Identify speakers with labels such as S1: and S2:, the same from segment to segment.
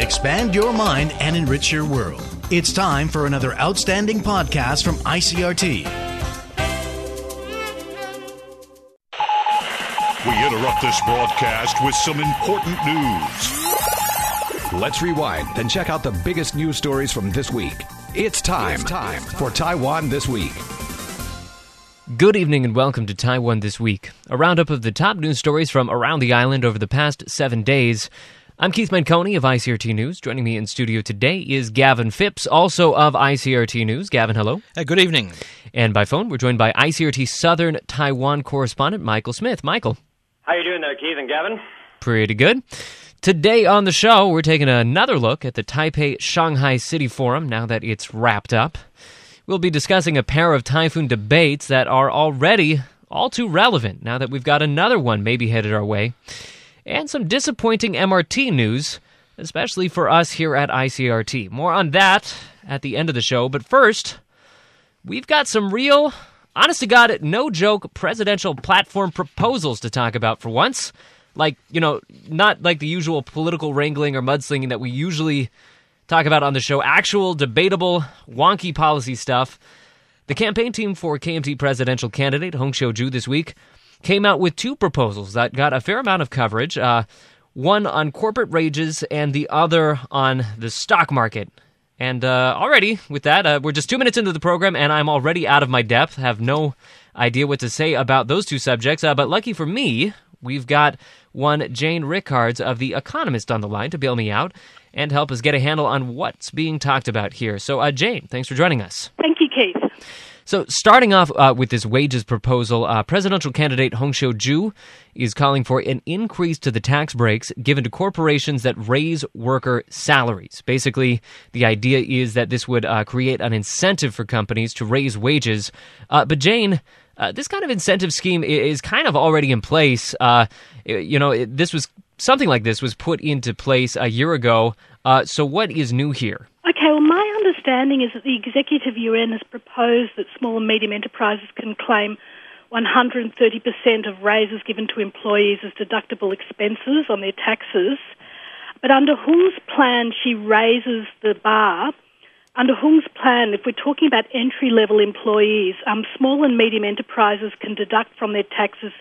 S1: expand your mind, and enrich your world. It's time for another outstanding podcast from ICRT.
S2: We interrupt this broadcast with some important news.
S3: Let's rewind, and check out the biggest news stories from this week. It's time, time for Taiwan This Week.
S4: Good evening and welcome to Taiwan This Week, a roundup of the top news stories from around the island over the past seven days. I'm Keith Menconi of ICRT News. Joining me in studio today is Gavin Phipps, also of ICRT News. Gavin, hello.
S5: Uh, good evening.
S4: And by phone, we're joined by ICRT Southern Taiwan correspondent Michael Smith. Michael.
S6: How are you doing there, Keith and Gavin?
S4: Pretty good. Today on the show, we're taking another look at the Taipei Shanghai City Forum now that it's wrapped up. We'll be discussing a pair of typhoon debates that are already all too relevant now that we've got another one maybe headed our way. And some disappointing MRT news, especially for us here at ICRT. More on that at the end of the show, but first, we've got some real honest to God, no joke presidential platform proposals to talk about for once. Like, you know, not like the usual political wrangling or mudslinging that we usually talk about on the show. Actual, debatable, wonky policy stuff. The campaign team for KMT presidential candidate Hong Xiu-ju this week came out with two proposals that got a fair amount of coverage. Uh, one on corporate wages and the other on the stock market. And uh, already, with that, uh, we're just two minutes into the program, and I'm already out of my depth. Have no idea what to say about those two subjects. Uh, but lucky for me, we've got one Jane Rickards of The Economist on the line to bail me out and help us get a handle on what's being talked about here. So, uh, Jane, thanks for joining us.
S7: Thank you, Keith.
S4: So, starting off uh, with this wages proposal, uh, presidential candidate Hong Xiu-ju is calling for an increase to the tax breaks given to corporations that raise worker salaries. Basically, the idea is that this would uh, create an incentive for companies to raise wages. Uh, but, Jane, uh, this kind of incentive scheme is kind of already in place. Uh, you know, this was something like this was put into place a year ago. so, what is new here?
S7: Okay, well, my understanding is that the Executive Yuan has proposed that small and medium enterprises can claim 130% of raises given to employees as deductible expenses on their taxes. But under Hong's plan, she raises the bar. Under Hong's plan, if we're talking about entry level employees, um, small and medium enterprises can deduct from their taxes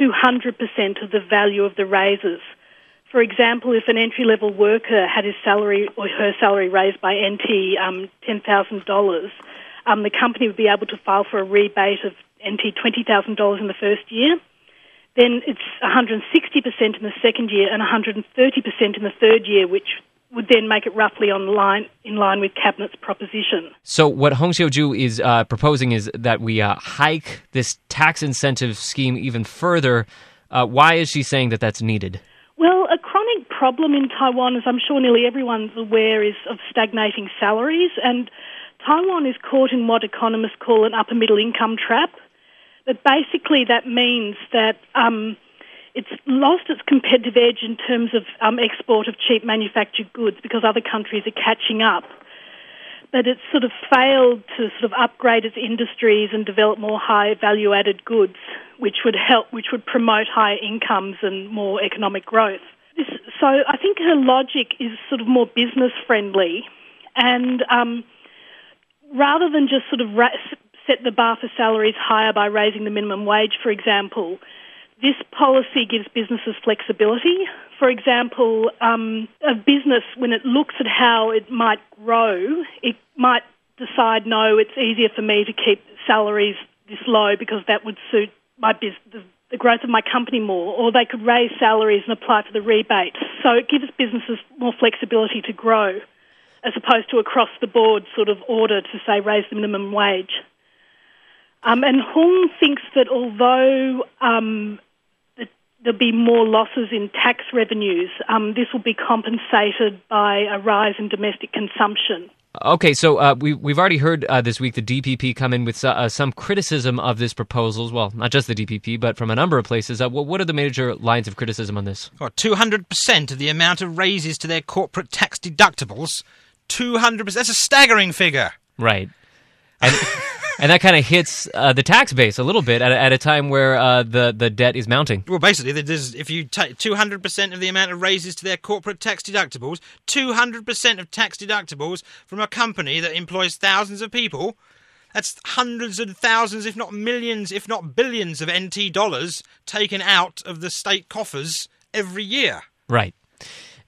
S7: 200% of the value of the raises. For example, if an entry level worker had his salary or her salary raised by NT um, $10,000, um, the company would be able to file for a rebate of NT $20,000 in the first year. Then it's 160% in the second year and 130% in the third year, which would then make it roughly on line in line with cabinet's proposition.
S4: So what Hong Xiu-ju is uh, proposing is that we uh, hike this tax incentive scheme even further. Uh, why is she saying that that's needed?
S7: Well, a chronic problem in Taiwan, as I'm sure nearly everyone's aware, is of stagnating salaries, and Taiwan is caught in what economists call an upper middle income trap. But basically, that means that um, it's lost its competitive edge in terms of um, export of cheap manufactured goods because other countries are catching up. But it's sort of failed to sort of upgrade its industries and develop more high value added goods which would help, which would promote higher incomes and more economic growth. This, so I think her logic is sort of more business friendly, and um, rather than just sort of ra- set the bar for salaries higher by raising the minimum wage, for example, this policy gives businesses flexibility. For example, um, a business, when it looks at how it might grow, it might decide, no, it's easier for me to keep salaries this low because that would suit my the growth of my company more, or they could raise salaries and apply for the rebate. So it gives businesses more flexibility to grow, as opposed to across the board sort of order to say raise the minimum wage. Um, and Hong thinks that although um, there'll be more losses in tax revenues, um, this will be compensated by a rise in domestic consumption.
S4: Okay, so uh, we, we've already heard uh, this week the DPP come in with uh, some criticism of this proposal. Well, not just the DPP, but from a number of places. Uh, what are the major lines of criticism on this?
S5: Well, 200% of the amount of raises to their corporate tax deductibles. 200%. That's a staggering figure.
S4: Right. And and that kind of hits uh, the tax base a little bit at, a- at a time where uh, the the debt is mounting.
S5: Well, basically, there's, if you take 200% of the amount of raises to their corporate tax deductibles, 200% of tax deductibles from a company that employs thousands of people, that's hundreds and thousands, if not millions, if not billions of NT dollars taken out of the state coffers every year.
S4: Right.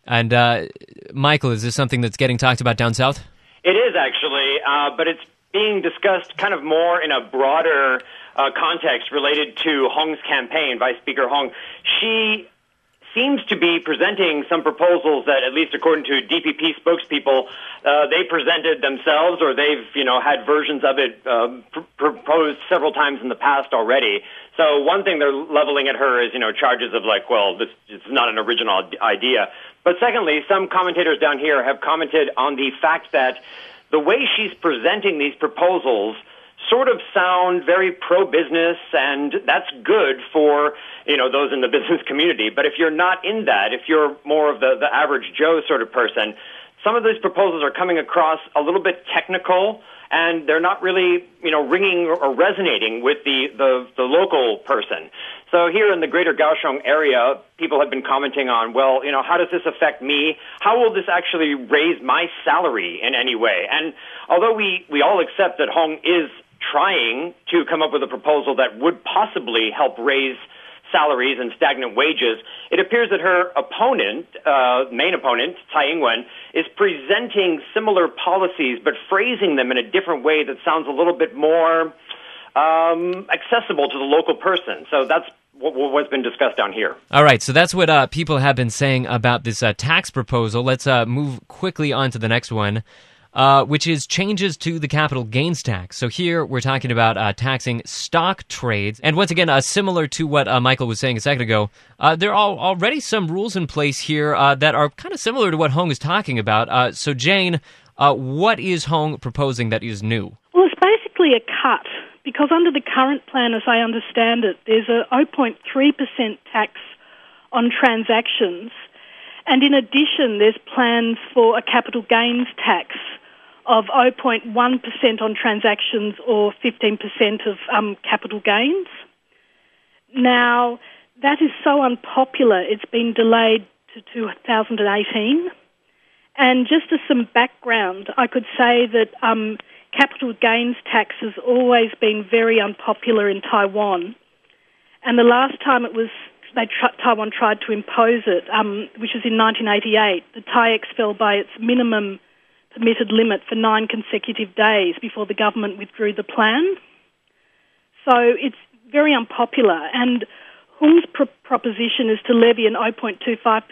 S4: And uh, Michael, is this something that's getting talked about down south?
S6: It is actually, uh, but it's being discussed kind of more in a broader uh, context related to Hong's campaign, Vice Speaker Hong. She seems to be presenting some proposals that, at least according to DPP spokespeople, uh, they presented themselves or they've, you know, had versions of it uh, pr- proposed several times in the past already. So one thing they're leveling at her is, you know, charges of like, well, this is not an original idea. But secondly, some commentators down here have commented on the fact that the way she's presenting these proposals sort of sound very pro-business, and that's good for you know those in the business community. But if you're not in that, if you're more of the the average Joe sort of person, some of these proposals are coming across a little bit technical, and they're not really you know ringing or resonating with the the, the local person. So here in the greater Kaohsiung area, people have been commenting on, well, you know, how does this affect me? How will this actually raise my salary in any way? And although we, we all accept that Hong is trying to come up with a proposal that would possibly help raise salaries and stagnant wages, it appears that her opponent, uh, main opponent, Tsai Ing-wen, is presenting similar policies but phrasing them in a different way that sounds a little bit more um, accessible to the local person. So that's what's been discussed down here.
S4: All right, so that's what uh, people have been saying about this uh, tax proposal. Let's uh, move quickly on to the next one, uh, which is changes to the capital gains tax. So here we're talking about uh, taxing stock trades, and once again, uh, similar to what Michael was saying a second ago, there are already some rules in place here that are kind of similar to what Hong is talking about. so Jane, what is Hong proposing that is new?
S7: Well, it's basically a cut because under the current plan, as I understand it, there's a 0.3% tax on transactions. And in addition, there's plans for a capital gains tax of 0.1% on transactions or 15% of um, capital gains. Now, that is so unpopular, it's been delayed to 2018. And just as some background, I could say that um, capital gains tax has always been very unpopular in Taiwan. And the last time it was they Taiwan tried to impose it, um, which was in 1988, the TAIEX fell by its minimum permitted limit for nine consecutive days before the government withdrew the plan. So it's very unpopular. And Hung's pr- proposition is to levy an 0.25%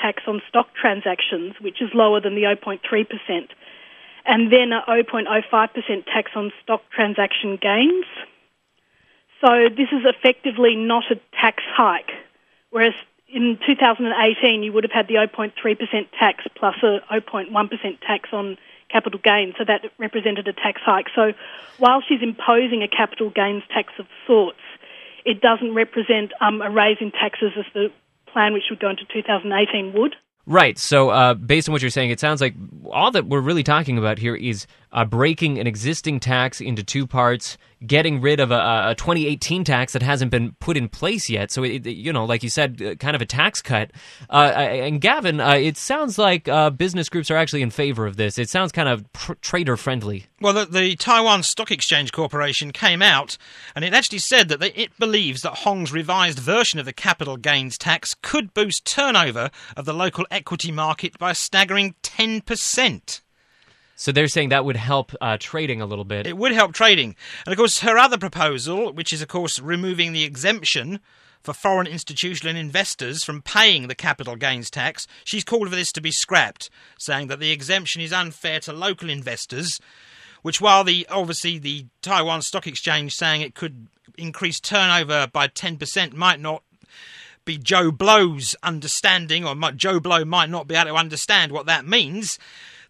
S7: tax on stock transactions, which is lower than the 0.3% and then a 0.05% tax on stock transaction gains. So this is effectively not a tax hike, whereas in 2018 you would have had the 0.3% tax plus a 0.1% tax on capital gains, so that represented a tax hike. So while she's imposing a capital gains tax of sorts, it doesn't represent um, a raise in taxes as the plan which would go into 2018 would.
S4: Right. So, uh, based on what you're saying, it sounds like all that we're really talking about here is uh, breaking an existing tax into two parts, getting rid of a, a, 2018 tax that hasn't been put in place yet. So, it, you know, like you said, uh, kind of a tax cut. Uh, and Gavin, uh, it sounds like uh, business groups are actually in favor of this. It sounds kind of pr- trader friendly.
S5: Well, the, the, Taiwan Stock Exchange Corporation came out and it actually said that they, it believes that Hong's revised version of the capital gains tax could boost turnover of the local equity market by a staggering 10%.
S4: So they're saying that would help uh, trading a little bit.
S5: It would help trading. And of course, her other proposal, which is, of course, removing the exemption for foreign institutional investors from paying the capital gains tax, she's called for this to be scrapped, saying that the exemption is unfair to local investors. Which, while the obviously the Taiwan Stock Exchange saying it could increase turnover by 10%, might not be Joe Blow's understanding, or Joe Blow might not be able to understand what that means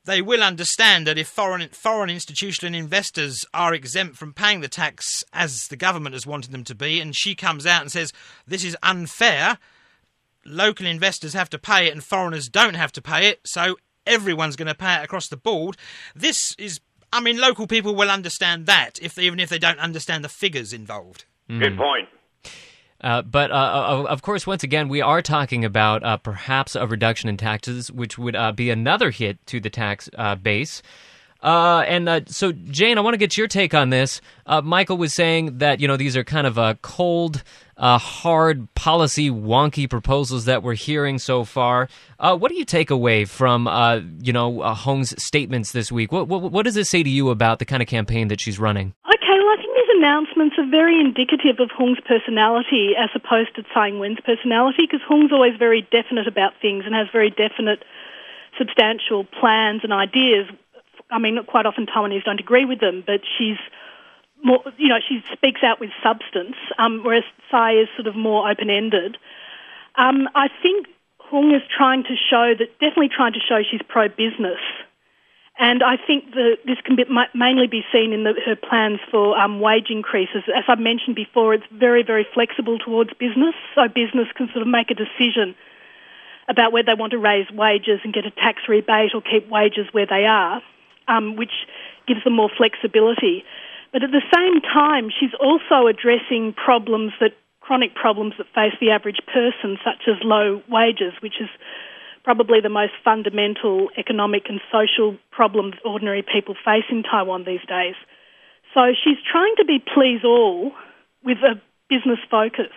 S5: they will understand that if foreign foreign institutional investors are exempt from paying the tax as the government has wanted them to be, and she comes out and says this is unfair, local investors have to pay it and foreigners don't have to pay it, so everyone's going to pay it across the board. This is I mean, local people will understand that, if even if they don't understand the figures involved.
S6: Good point.
S4: Uh, but uh, of, of course, once again, we are talking about uh, perhaps a reduction in taxes, which would uh, be another hit to the tax uh, base. Uh, and uh, so, Jane, I want to get your take on this. Uh, Michael was saying that you know these are kind of uh, cold, uh, hard policy, wonky proposals that we're hearing so far. Uh, what do you take away from uh, you know uh, Hong's statements this week? What, what what does it say to you about the kind of campaign that she's running?
S7: I announcements are very indicative of Hong's personality as opposed to Tsai Ing-wen's personality, because Hong's always very definite about things and has very definite, substantial plans and ideas. I mean, quite often Taiwanese don't agree with them, but she's more, you know, she speaks out with substance, um, whereas Tsai is sort of more open-ended. Um, I think Hong is trying to show that, definitely trying to show she's pro-business. And I think that this can be, ma- mainly be seen in the, her plans for um, wage increases. As I've mentioned before, it's very, very flexible towards business, so business can sort of make a decision about whether they want to raise wages and get a tax rebate or keep wages where they are, um, which gives them more flexibility. But at the same time, she's also addressing problems that chronic problems that face the average person, such as low wages, which is probably the most fundamental economic and social problems that ordinary people face in Taiwan these days. So she's trying to be please all with a business focus.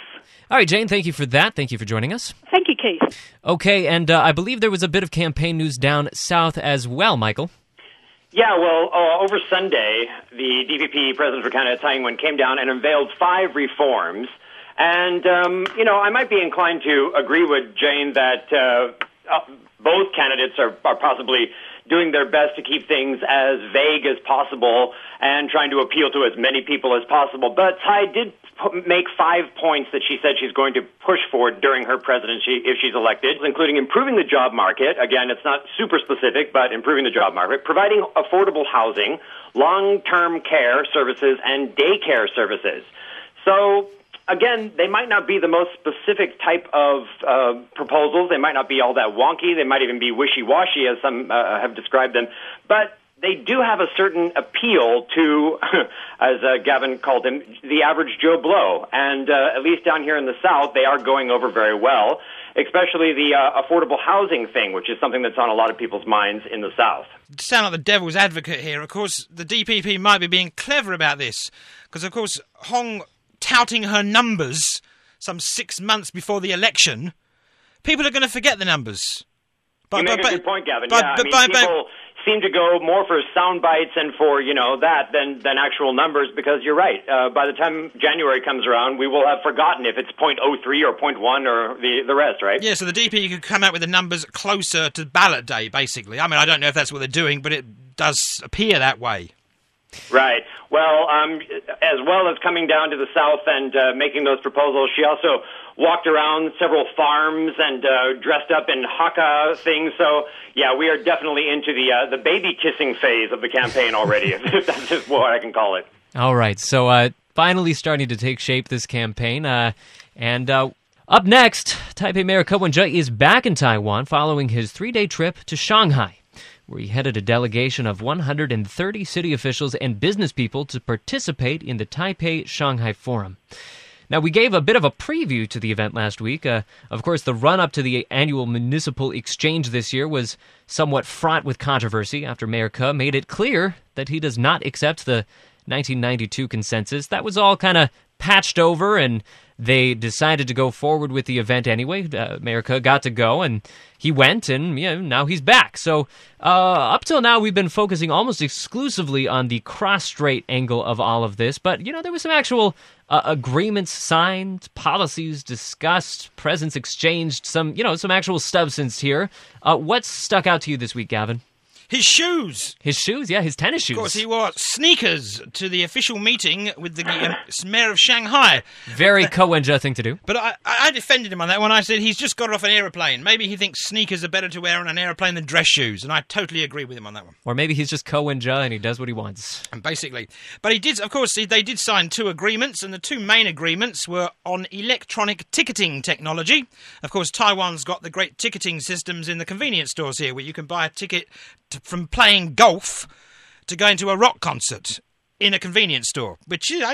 S4: All right, Jane, thank you for that. Thank you for joining us.
S7: Thank you, Keith.
S4: Okay, and uh, I believe there was a bit of campaign news down south as well, Michael.
S6: Yeah, well, uh, over Sunday, the DPP president for Canada, Tsai Ing-wen, came down and unveiled five reforms. And, um, you know, I might be inclined to agree with Jane that uh, uh, both candidates are, are possibly doing their best to keep things as vague as possible and trying to appeal to as many people as possible. But Tsai did p- make five points that she said she's going to push for during her presidency if she's elected, including improving the job market. Again, it's not super specific, but improving the job market, providing affordable housing, long-term care services, and daycare services. So again, they might not be the most specific type of uh, proposals. They might not be all that wonky. They might even be wishy-washy, as some uh, have described them. But they do have a certain appeal to, as uh, Gavin called him, the average Joe Blow. And uh, at least down here in the South, they are going over very well, especially the uh, affordable housing thing, which is something that's on a lot of people's minds in the South.
S5: Sound like the devil's advocate here, of course, the DPP might be being clever about this, because of course Hong touting her numbers some six months before the election, people are going to forget the numbers.
S6: you make a good point, Gavin.
S5: but-
S6: yeah,
S5: but-
S6: I mean,
S5: but- but-
S6: people seem to go more for sound bites and for you know that than than actual numbers because you're right. Uh, by the time January comes around, we will have forgotten if it's .03 or .1 or the the rest, right?
S5: Yeah, so the DP could come out with the numbers closer to ballot day, basically. I mean, I don't know if that's what they're doing, but it does appear that way.
S6: Right. Well, um, as well as coming down to the south and uh, making those proposals, she also walked around several farms and uh, dressed up in Hakka things. So, yeah, we are definitely into the uh, the baby kissing phase of the campaign already. if that's just what I can call it.
S4: All right, so uh, finally starting to take shape this campaign, uh, and uh, up next, Taipei Mayor Ko Wen-je is back in Taiwan following his three-day trip to Shanghai, where he headed a delegation of 130 city officials and business people to participate in the Taipei Shanghai Forum. Now, we gave a bit of a preview to the event last week. Uh, of course, the run up to the annual municipal exchange this year was somewhat fraught with controversy after Mayor Ke made it clear that he does not accept the 1992 consensus. That was all kind of patched over, and they decided to go forward with the event anyway. Uh, Ke got to go, and he went, and know, now he's back. So, uh, up till now, we've been focusing almost exclusively on the cross-strait angle of all of this, but you know, there was some actual uh, agreements signed, policies discussed, presents exchanged, some you know, some actual substance here. Uh, what stuck out to you this week, Gavin?
S5: His shoes.
S4: His shoes, yeah, his tennis shoes.
S5: Of course, he wore sneakers to the official meeting with the um, mayor of Shanghai.
S4: Very Cohen thing to do.
S5: But I, I defended him on that one. I said he's just got off an aeroplane. Maybe he thinks sneakers are better to wear on an aeroplane than dress shoes, and I totally agree with him on that one.
S4: Or maybe he's just Cohen and he does what he wants.
S5: And basically, but he did. Of course, he- they did sign two agreements, and the two main agreements were on electronic ticketing technology. Of course, Taiwan's got the great ticketing systems in the convenience stores here, where you can buy a ticket to, from playing golf to going to a rock concert in a convenience store, which know,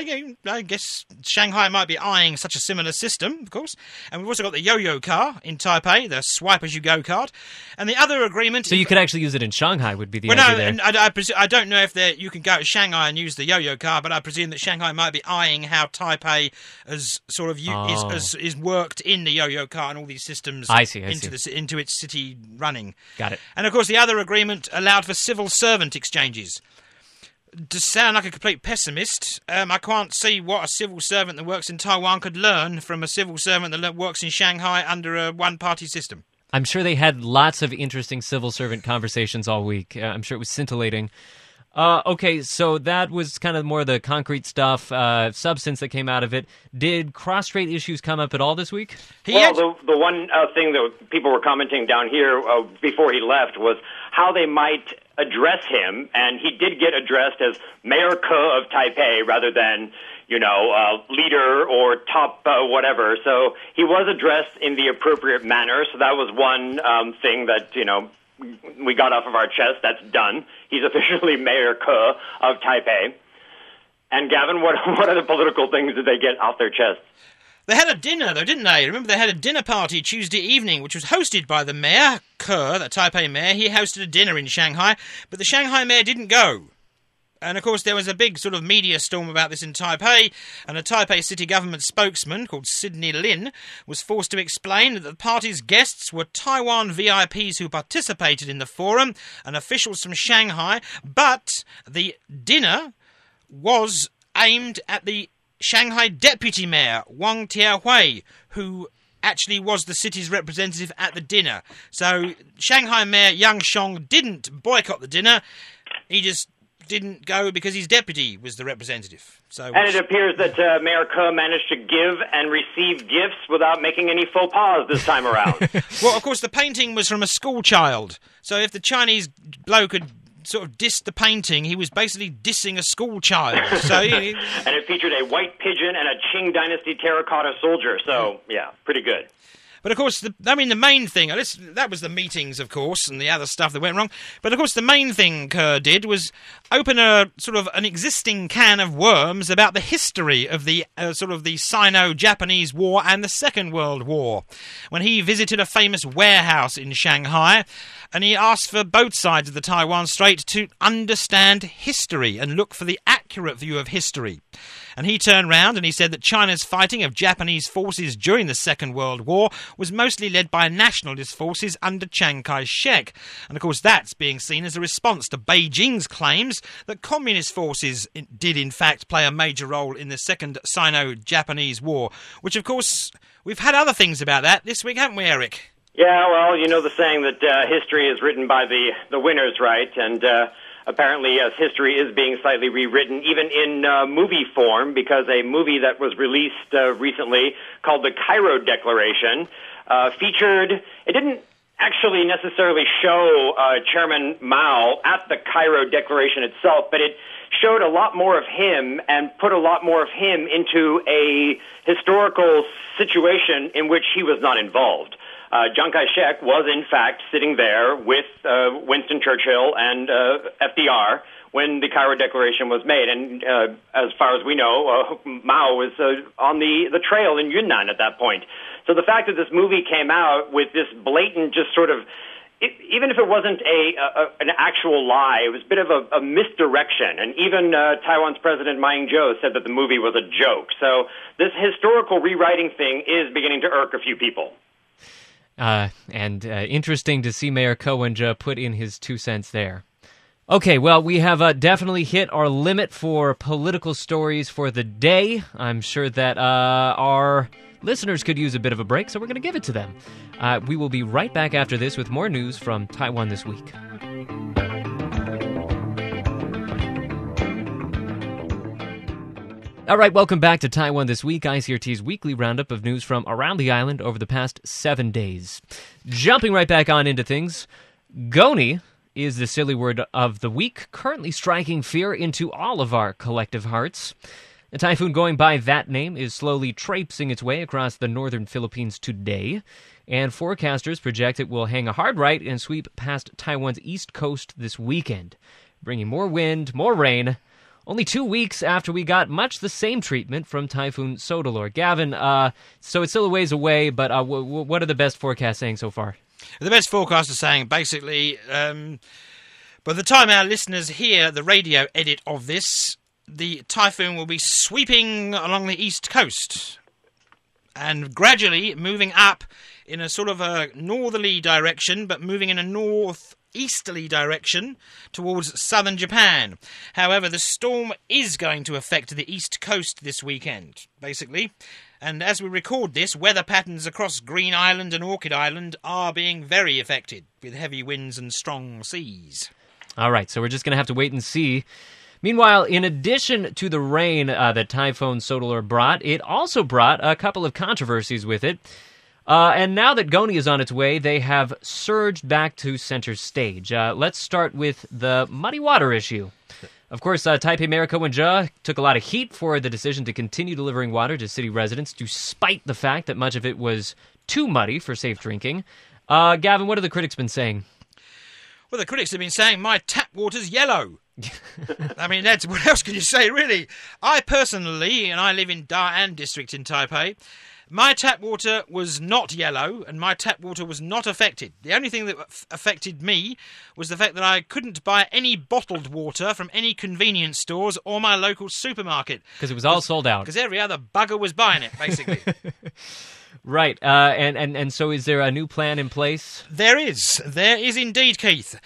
S5: I guess Shanghai might be eyeing such a similar system, of course. And we've also got the yo-yo car in Taipei, the swipe as you go card, and the other agreement.
S4: So you could actually use it in Shanghai. Would be the
S5: well,
S4: idea
S5: no, I, I, presu- I don't know if you can go to Shanghai and use the yo-yo car, but I presume that Shanghai might be eyeing how Taipei has sort of u-
S4: Oh.
S5: is, is, is worked in the yo-yo car and all these systems
S4: I see, I
S5: into
S4: see.
S5: the into its city running.
S4: Got it.
S5: And of course, the other agreement allowed for civil servant exchanges. To sound like a complete pessimist, um, I can't see what a civil servant that works in Taiwan could learn from a civil servant that works in Shanghai under a one-party system.
S4: I'm sure they had lots of interesting civil servant conversations all week. Uh, I'm sure it was scintillating. Uh, okay, so that was kind of more the concrete stuff, uh, substance that came out of it. Did cross-strait issues come up at all this week?
S5: He
S6: well,
S5: had-
S6: the, the one uh, thing that people were commenting down here uh, before he left was how they might address him, and he did get addressed as Mayor Ke of Taipei rather than, you know, uh, leader or top uh, whatever. So he was addressed in the appropriate manner. So that was one um, thing that you know we got off of our chest. That's done. He's officially Mayor Ke of Taipei. And Gavin, what what other political things did they get off their chests?
S5: They had a dinner, though, didn't they? Remember, they had a dinner party Tuesday evening, which was hosted by the mayor, Kerr, the Taipei mayor. He hosted a dinner in Shanghai, but the Shanghai mayor didn't go. And of course, there was a big sort of media storm about this in Taipei, and a Taipei city government spokesman called Sidney Lin was forced to explain that the party's guests were Taiwan VIPs who participated in the forum and officials from Shanghai, but the dinner was aimed at the Shanghai deputy mayor, Weng Tiehui, who actually was the city's representative at the dinner. So Shanghai mayor Yang Xiong didn't boycott the dinner. He just didn't go because his deputy was the representative. So
S6: And it appears that uh, Mayor Ke managed to give and receive gifts without making any faux pas this time around.
S5: well, of course, the painting was from a school child. So if the Chinese bloke had sort of dissed the painting, he was basically dissing a school child. So
S6: and it featured a white pigeon and a Qing Dynasty terracotta soldier. So, yeah, pretty good.
S5: But of course, the, I mean, the main thing that was the meetings, of course, and the other stuff that went wrong. But of course, the main thing Kerr did was open a sort of an existing can of worms about the history of the uh, sort of the Sino-Japanese War and the Second World War. When he visited a famous warehouse in Shanghai, and he asked for both sides of the Taiwan Strait to understand history and look for the accurate view of history. And he turned round and he said that China's fighting of Japanese forces during the Second World War was mostly led by nationalist forces under Chiang Kai shek. And of course, that's being seen as a response to Beijing's claims that communist forces did, in fact, play a major role in the Second Sino Japanese War. Which, of course, we've had other things about that this week, haven't we, Eric?
S6: Yeah, well, you know the saying that uh, history is written by the, the winners, right? And uh, apparently, yes, history is being slightly rewritten, even in uh, movie form, because a movie that was released uh, recently called The Cairo Declaration uh, featured, it didn't actually necessarily show uh, Chairman Mao at the Cairo Declaration itself, but it showed a lot more of him and put a lot more of him into a historical situation in which he was not involved. Uh, Chiang Kai-shek was in fact sitting there with uh, Winston Churchill and uh, FDR when the Cairo Declaration was made, and uh, as far as we know, uh, Mao was uh, on the the trail in Yunnan at that point. So the fact that this movie came out with this blatant, just sort of it, even if it wasn't a, a an actual lie, it was a bit of a, a misdirection. And even uh, Taiwan's President Ma Ying-jeou said that the movie was a joke. So this historical rewriting thing is beginning to irk a few people.
S4: Uh, and uh, interesting to see Mayor Cohen put in his two cents there. Okay, well, we have uh, definitely hit our limit for political stories for the day. I'm sure that uh, our listeners could use a bit of a break, so we're going to give it to them. Uh, we will be right back after this with more news from Taiwan this week. All right, welcome back to Taiwan This Week, ICRT's weekly roundup of news from around the island over the past seven days. Jumping right back on into things, Goni is the silly word of the week, currently striking fear into all of our collective hearts. A typhoon going by that name is slowly traipsing its way across the northern Philippines today, and forecasters project it will hang a hard right and sweep past Taiwan's east coast this weekend. bringing more wind, more rain. Only two weeks after we got much the same treatment from Typhoon Soudelor. Gavin, uh, so it's still a ways away, but uh, w- w- what are the best forecasts saying so far?
S5: The best forecast is saying basically, um, by the time our listeners hear the radio edit of this, the typhoon will be sweeping along the east coast and gradually moving up in a sort of a northerly direction, but moving in a northeasterly direction towards southern Japan. However, the storm is going to affect the east coast this weekend, basically. And as we record this, weather patterns across Green Island and Orchid Island are being very affected with heavy winds and strong seas.
S4: All right, so we're just going to have to wait and see. Meanwhile, in addition to the rain uh, that Typhoon Soudelor brought, it also brought a couple of controversies with it. Uh, and now that Goni is on its way, they have surged back to center stage. Uh, let's start with the muddy water issue. Of course, uh, Taipei Mayor Ko Wen-je took a lot of heat for the decision to continue delivering water to city residents, despite the fact that much of it was too muddy for safe drinking. Uh, Gavin, what have the critics been saying?
S5: Well, the critics have been saying my tap water's yellow. I mean, that's what else can you say, really? I personally, and I live in Da'an district in Taipei, my tap water was not yellow, and my tap water was not affected. The only thing that f- affected me was the fact that I couldn't buy any bottled water from any convenience stores or my local supermarket
S4: Because it was all sold out.
S5: because every other bugger was buying it, basically.
S4: Right, uh, and, and, and so is there a new plan in place?
S5: There is. There is indeed, Keith.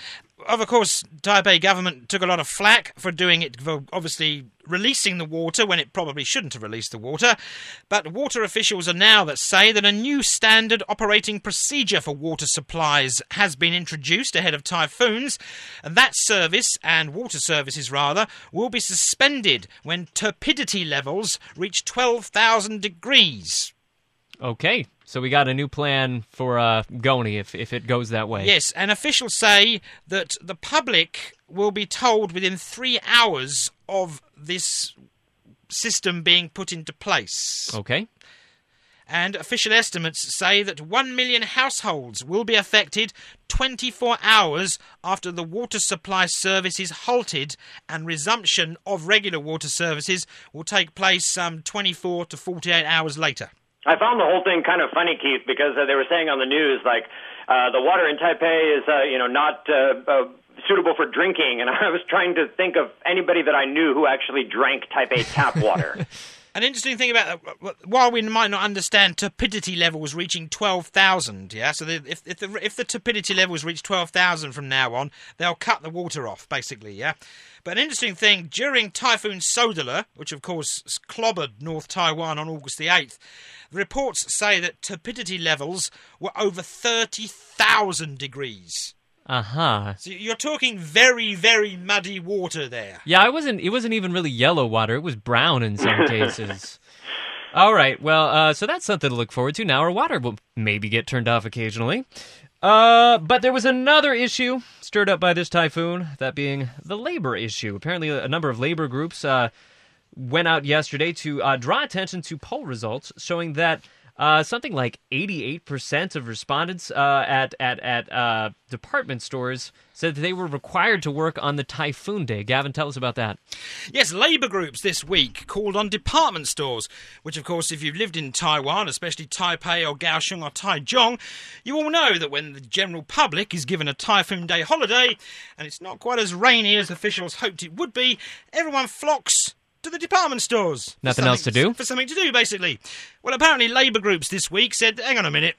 S5: Of course, Taipei government took a lot of flack for doing it, for obviously releasing the water when it probably shouldn't have released the water. But water officials are now that say that a new standard operating procedure for water supplies has been introduced ahead of typhoons. And that service, and water services rather, will be suspended when turbidity levels reach 12,000 degrees.
S4: Okay, so we got a new plan for uh, Goni if, if it goes that way.
S5: Yes, and officials say that the public will be told within three hours of this system being put into place.
S4: Okay.
S5: And official estimates say that 1 million households will be affected 24 hours after the water supply service is halted, and resumption of regular water services will take place some 24 to 48 hours later.
S6: I found the whole thing kind of funny, Keith, because uh, they were saying on the news like uh, the water in Taipei is uh, you know not uh, uh, suitable for drinking, and I was trying to think of anybody that I knew who actually drank Taipei tap water.
S5: An interesting thing about uh, that, while we might not understand turbidity levels reaching 12,000, yeah, so the, if, if, the, if the turbidity levels reach 12,000 from now on, they'll cut the water off, basically, yeah. But an interesting thing, during Typhoon Soudelor, which of course clobbered North Taiwan on August the 8th, the reports say that turbidity levels were over 30,000 degrees.
S4: Uh huh.
S5: So you're talking very, very muddy water there.
S4: Yeah, it wasn't. It wasn't even really yellow water. It was brown in some cases. All right. Well, uh, so that's something to look forward to. Now our water will maybe get turned off occasionally. Uh, but there was another issue stirred up by this typhoon, that being the labor issue. Apparently, a number of labor groups uh, went out yesterday to uh, draw attention to poll results showing that uh, something like 88% of respondents uh, at at at uh, department stores said that they were required to work on the typhoon day. Gavin, tell us about that.
S5: Yes, labour groups this week called on department stores, which, of course, if you've lived in Taiwan, especially Taipei or Kaohsiung or Taichung, you all know that when the general public is given a typhoon day holiday and it's not quite as rainy as officials hoped it would be, everyone flocks to the department stores.
S4: Nothing else to do?
S5: For something to do, basically. Well, apparently, labour groups this week said, hang on a minute.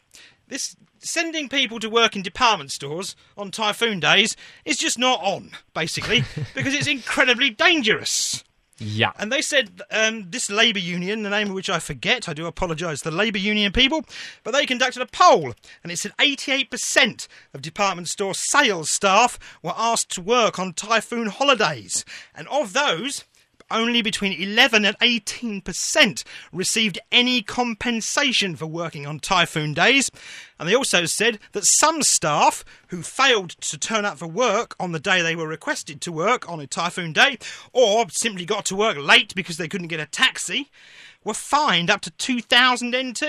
S5: This sending people to work in department stores on typhoon days is just not on, basically, because it's incredibly dangerous.
S4: Yeah.
S5: And they said um, this labour union, the name of which I forget, I do apologise the labour union people, but they conducted a poll and it said 88% of department store sales staff were asked to work on typhoon holidays. And of those, only between 11 and 18% received any compensation for working on typhoon days. And they also said that some staff who failed to turn up for work on the day they were requested to work on a typhoon day, or simply got to work late because they couldn't get a taxi, were fined up to 2,000 NT.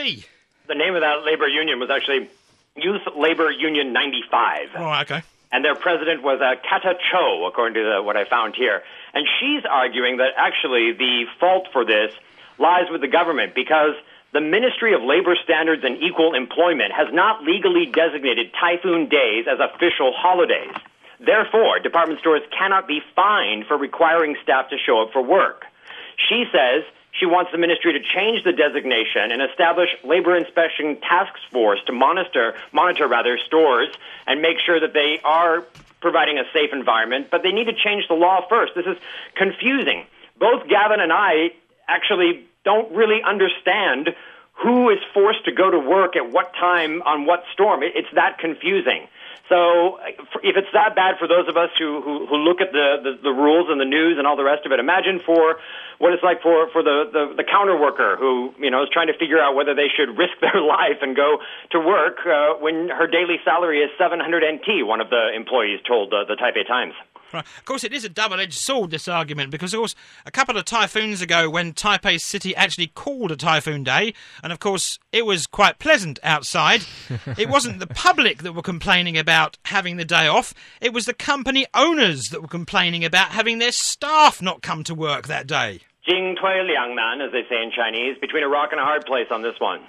S6: the name of that labor union was actually Youth Labor Union 95.
S5: All right, okay.
S6: And their president was uh, Kata Cho, according to the, what I found here. And she's arguing that actually the fault for this lies with the government because the Ministry of Labor Standards and Equal Employment has not legally designated typhoon days as official holidays. Therefore, department stores cannot be fined for requiring staff to show up for work. She says she wants the ministry to change the designation and establish labor inspection task force to monitor monitor rather stores and make sure that they are providing a safe environment, but they need to change the law first. This is confusing. Both Gavin and I actually don't really understand who is forced to go to work at what time on what storm. It's that confusing. So if it's that bad for those of us who, who, who look at the, the, the, rules and the news and all the rest of it, imagine for what it's like for, for the, the, the counter worker who you know is trying to figure out whether they should risk their life and go to work uh, when her daily salary is 700 NT, one of the employees told uh, the Taipei Times.
S5: Right. Of course, it is a double edged sword, this argument, because, of course, a couple of typhoons ago, when Taipei City actually called a typhoon day, and of course, it was quite pleasant outside, it wasn't the public that were complaining about having the day off, it was the company owners that were complaining about having their staff not come to work that day.
S6: Jing Tui Liang Nan, as they say in Chinese, between a rock and a hard place on this one.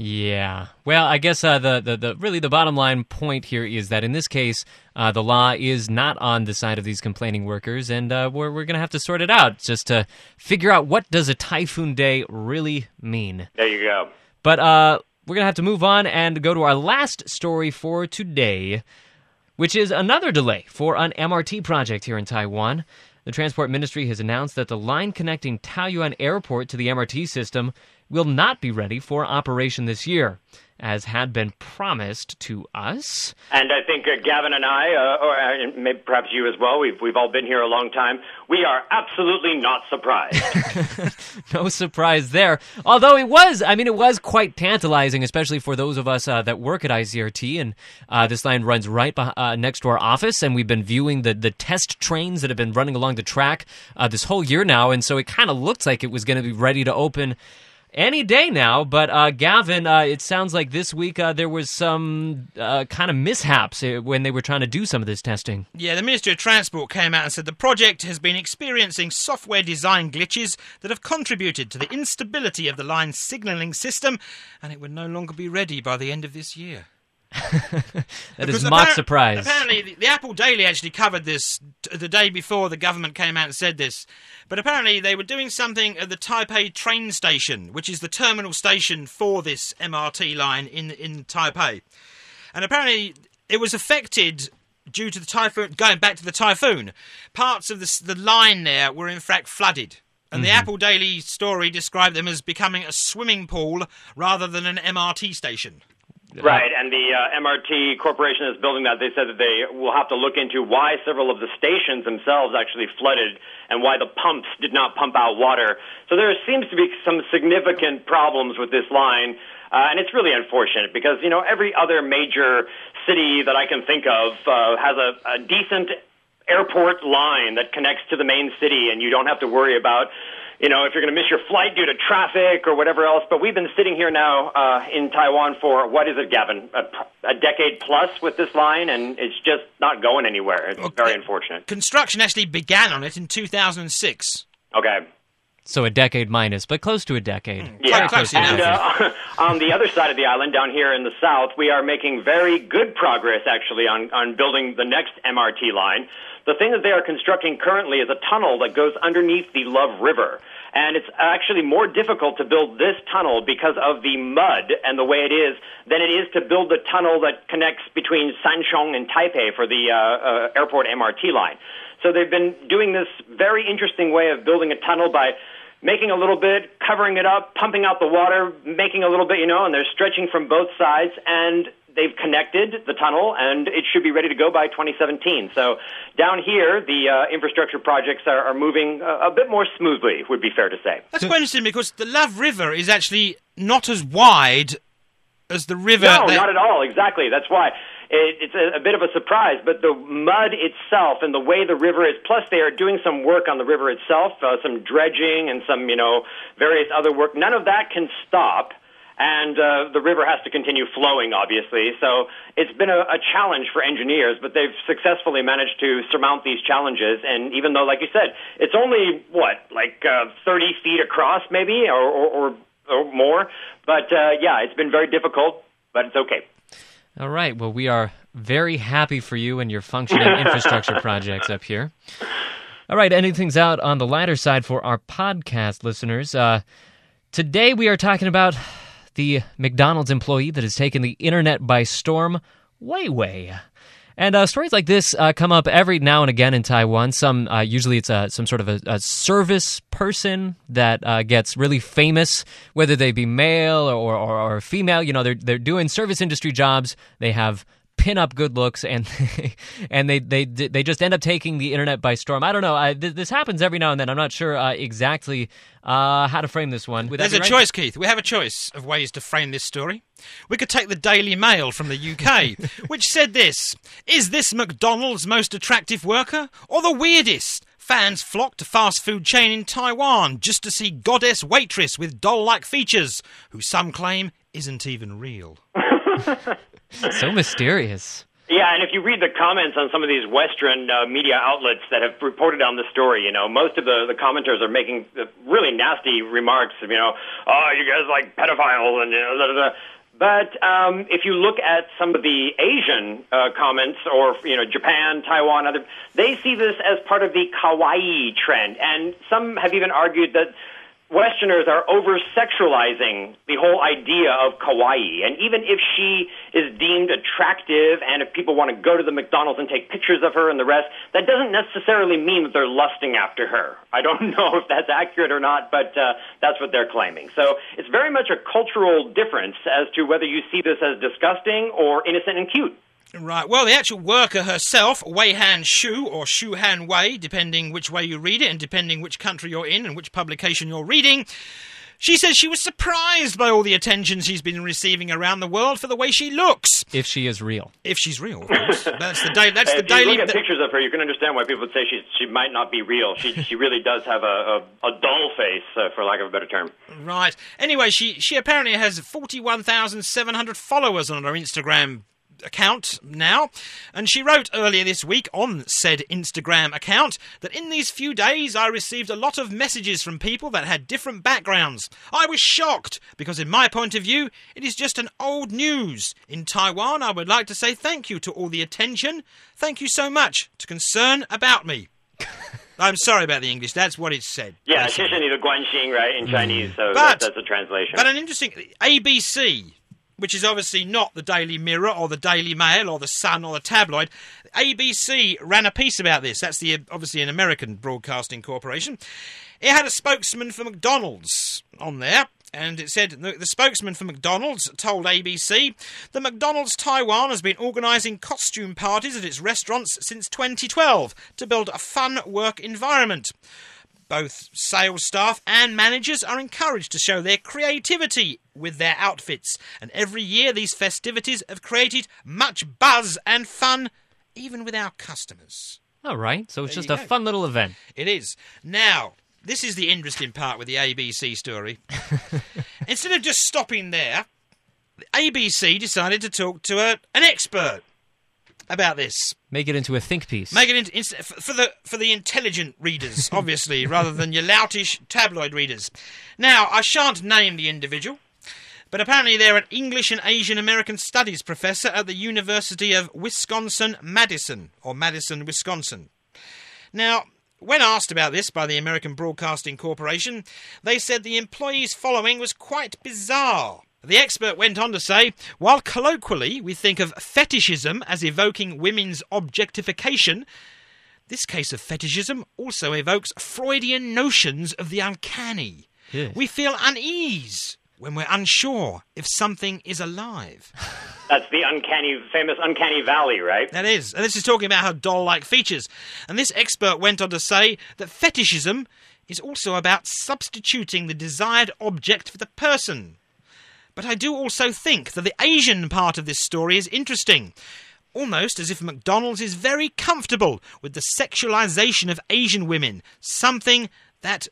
S4: Yeah. Well, I guess uh, the, the, the really the bottom line point here is that in this case, uh, the law is not on the side of these complaining workers, and uh, we're we're gonna have to sort it out just to figure out what does a typhoon day really mean.
S6: There you go.
S4: But uh, we're gonna have to move on and go to our last story for today, which is another delay for an MRT project here in Taiwan. The Transport Ministry has announced that the line connecting Taoyuan Airport to the MRT system will not be ready for operation this year, as had been promised to us.
S6: And I think uh, Gavin and I, uh, or uh, maybe perhaps you as well, we've, we've all been here a long time, we are absolutely not surprised.
S4: no surprise there. Although it was, I mean, it was quite tantalizing, especially for those of us uh, that work at ICRT. And uh, this line runs right uh, next to our office, and we've been viewing the, the test trains that have been running along the track this whole year now. And so it kind of looked like it was going to be ready to open any day now. But uh, Gavin, uh, it sounds like this week uh, there was some uh, kind of mishaps uh, when they were trying to do some of this testing.
S5: Yeah, the Ministry of Transport came out and said the project has been experiencing software design glitches that have contributed to the instability of the line's signalling system, and it would no longer be ready by the end of this year.
S4: That because is mock surprise.
S5: Apparently, the, the, Apple Daily actually covered this t- the day before the government came out and said this. But apparently, they were doing something at the Taipei train station, which is the terminal station for this MRT line in in Taipei. And apparently, it was affected due to the typhoon. Going back to the typhoon, parts of the the line there were in fact flooded. And mm-hmm. the Apple Daily story described them as becoming a swimming pool rather than an MRT station.
S6: Right, and the uh, MRT Corporation is building that. They said that they will have to look into why several of the stations themselves actually flooded and why the pumps did not pump out water. So there seems to be some significant problems with this line, uh, and it's really unfortunate because you know every other major city that I can think of uh, has a, a decent airport line that connects to the main city, and you don't have to worry about you know, if you're going to miss your flight due to traffic or whatever else. But we've been sitting here now uh, in Taiwan for what is it, Gavin? A, a, decade plus with this line, and it's just not going anywhere. It's very unfortunate.
S5: Construction actually began on it in 2006.
S6: Okay.
S4: So a decade minus, but close to a decade.
S6: Hmm. Yeah,
S5: close
S6: and uh, on the other side of the island, down here in the south, we are making very good progress actually on, on building the next MRT line. The thing that they are constructing currently is a tunnel that goes underneath the Love River. And it's actually more difficult to build this tunnel because of the mud and the way it is than it is to build the tunnel that connects between Sanchong and Taipei for the uh, uh, airport MRT line. So they've been doing this very interesting way of building a tunnel by making a little bit, covering it up, pumping out the water, making a little bit, you know, and they're stretching from both sides. And they've connected the tunnel, and it should be ready to go by 2017. So down here, the uh, infrastructure projects are, are moving a, a, bit more smoothly, would be fair to say.
S5: That's quite interesting because the Love River is actually not as wide as the river.
S6: No, that... not at all. Exactly. That's why. It, it's a, a, bit of a surprise, but the mud itself and the way the river is, plus they are doing some work on the river itself, uh, some dredging and some, you know, various other work. None of that can stop and uh, the river has to continue flowing, obviously. So it's been a, a challenge for engineers, but they've successfully managed to surmount these challenges. And even though, like you said, it's only what like uh, 30 feet across, maybe, or, or, or, or more. But uh, yeah, it's been very difficult, but it's okay.
S4: All right. Well, we are very happy for you and your functioning infrastructure projects up here. All right. Anything's out on the lighter side for our podcast listeners. Uh, today we are talking about the McDonald's employee that has taken the internet by storm, Weiwei. And uh, stories like this uh, come up every now and again in Taiwan. Some uh, usually it's a, some sort of a, a service person that uh, gets really famous, whether they be male or, or, or female. You know, they're they're doing service industry jobs. They have pin up good looks and and they they they just end up taking the internet by storm. I don't know. I, th- this happens every now and then. I'm not sure uh, exactly uh, how to frame this one. Would
S5: There's a
S4: right?
S5: choice, Keith. We have a choice of ways to frame this story. We could take the Daily Mail from the UK, which said this Is this McDonald's most attractive worker or the weirdest? Fans flock to fast food chain in Taiwan just to see goddess waitress with doll like features, who some claim isn't even real.
S4: So mysterious.
S6: Yeah, and if you read the comments on some of these Western uh, media outlets that have reported on the story, you know, most of the, the commenters are making uh, really nasty remarks. You know, oh, you guys like pedophiles and you know, da, da, da. But um, if you look at some of the Asian uh, comments, or you know, Japan, Taiwan, other, they see this as part of the kawaii trend, and some have even argued that Westerners are over sexualizing the whole idea of kawaii. And even if she is deemed attractive and if people want to go to the McDonald's and take pictures of her and the rest, that doesn't necessarily mean that they're lusting after her. I don't know if that's accurate or not, but uh, that's what they're claiming. So it's very much a cultural difference as to whether you see this as disgusting or innocent and cute.
S5: Right. Well, the actual worker herself, Wei Han Shu, or Shu Han Wei, depending which way you read it and depending which country you're in and which publication you're reading, she says she was surprised by all the attention she's been receiving around the world for the way she looks.
S4: If she is real.
S5: If she's real, of course. That's the, da- that's the
S6: if you
S5: daily.
S6: look at pictures of her, you can understand why people would say she she might not be real. She she really does have a a, a dull face, uh, for lack of a better term.
S5: Right. Anyway, she she apparently has 41,700 followers on her Instagram account now, and she wrote earlier this week on said Instagram account that in these few days I received a lot of messages from people that had different backgrounds. I was shocked because in my point of view it is just an old news. In Taiwan I would like to say thank you to all the attention. Thank you so much to concern about me. I'm sorry about the English. That's what it said.
S6: Yeah,
S5: basically.
S6: 谢谢你的关心, right, in Chinese. So
S5: Mm. But-
S6: that, that's a translation.
S5: But an interesting ABC, which is obviously not the Daily Mirror or the Daily Mail or the Sun or the tabloid. ABC ran a piece about this. That's the obviously an American broadcasting corporation. It had a spokesman for McDonald's on there. And it said the, the spokesman for McDonald's told ABC that McDonald's Taiwan has been organising costume parties at its restaurants since 2012 to build a fun work environment. Both sales staff and managers are encouraged to show their creativity with their outfits, and every year these festivities have created much buzz and fun, even with our customers.
S4: All right. So it's
S5: There
S4: just a
S5: go.
S4: fun little event.
S5: It is. Now, this is the interesting part with the ABC story. Instead of just stopping there, the ABC decided to talk to a, an expert about this.
S4: Make it into a think piece.
S5: Make it into, for the for the intelligent readers, obviously, rather than your loutish tabloid readers. Now, I shan't name the individual, but apparently they're an English and Asian American Studies professor at the University of Wisconsin Madison, or Madison, Wisconsin. Now, when asked about this by the American Broadcasting Corporation, they said the employee's following was quite bizarre. The expert went on to say, while colloquially we think of fetishism as evoking women's objectification, this case of fetishism also evokes Freudian notions of the uncanny.
S4: Yes.
S5: We feel unease when we're unsure if something is alive.
S6: That's the uncanny, famous uncanny valley, right?
S5: That is. And this is talking about her doll like features. And this expert went on to say that fetishism is also about substituting the desired object for the person. But I do also think that the Asian part of this story is interesting. Almost as if McDonald's is very comfortable with the sexualization of Asian women, something that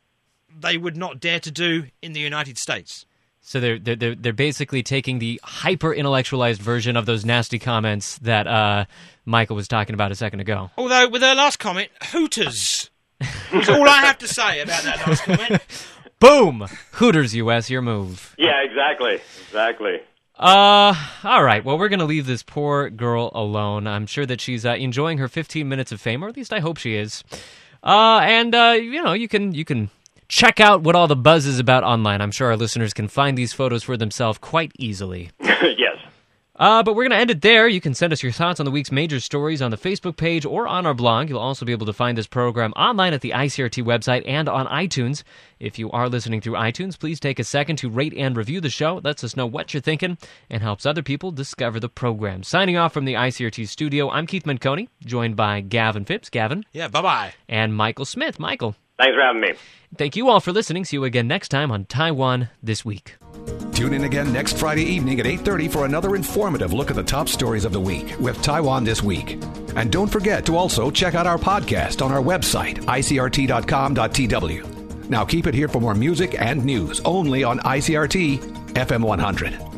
S5: they would not dare to do in the United States.
S4: So they're they're they're, they're basically taking the hyper intellectualized version of those nasty comments that uh, Michael was talking about a second ago.
S5: Although with her last comment, Hooters. That's all I have to say about that last comment.
S4: Boom! Hooters US, your move.
S6: Yeah, exactly, exactly.
S4: Uh, all right. Well, we're going to leave this poor girl alone. I'm sure that she's uh, enjoying her 15 minutes of fame, or at least I hope she is. Uh, and uh, you know, you can you can check out what all the buzz is about online. I'm sure our listeners can find these photos for themselves quite easily.
S6: yes.
S4: Uh, but we're going to end it there. You can send us your thoughts on the week's major stories on the Facebook page or on our blog. You'll also be able to find this program online at the ICRT website and on iTunes. If you are listening through iTunes, please take a second to rate and review the show. It lets us know what you're thinking and helps other people discover the program. Signing off from the ICRT studio, I'm Keith Menconi, joined by Gavin Phipps, Gavin,
S5: Yeah, bye bye.
S4: and Michael Smith. Michael,
S6: Thanks for having me.
S4: thank you all for listening. See you again next time on Taiwan This Week.
S3: Tune in again next Friday evening at 8:30 for another informative look at the top stories of the week with Taiwan this week. And don't forget to also check out our podcast on our website icrt.com.tw. Now keep it here for more music and news only on ICRT FM 100.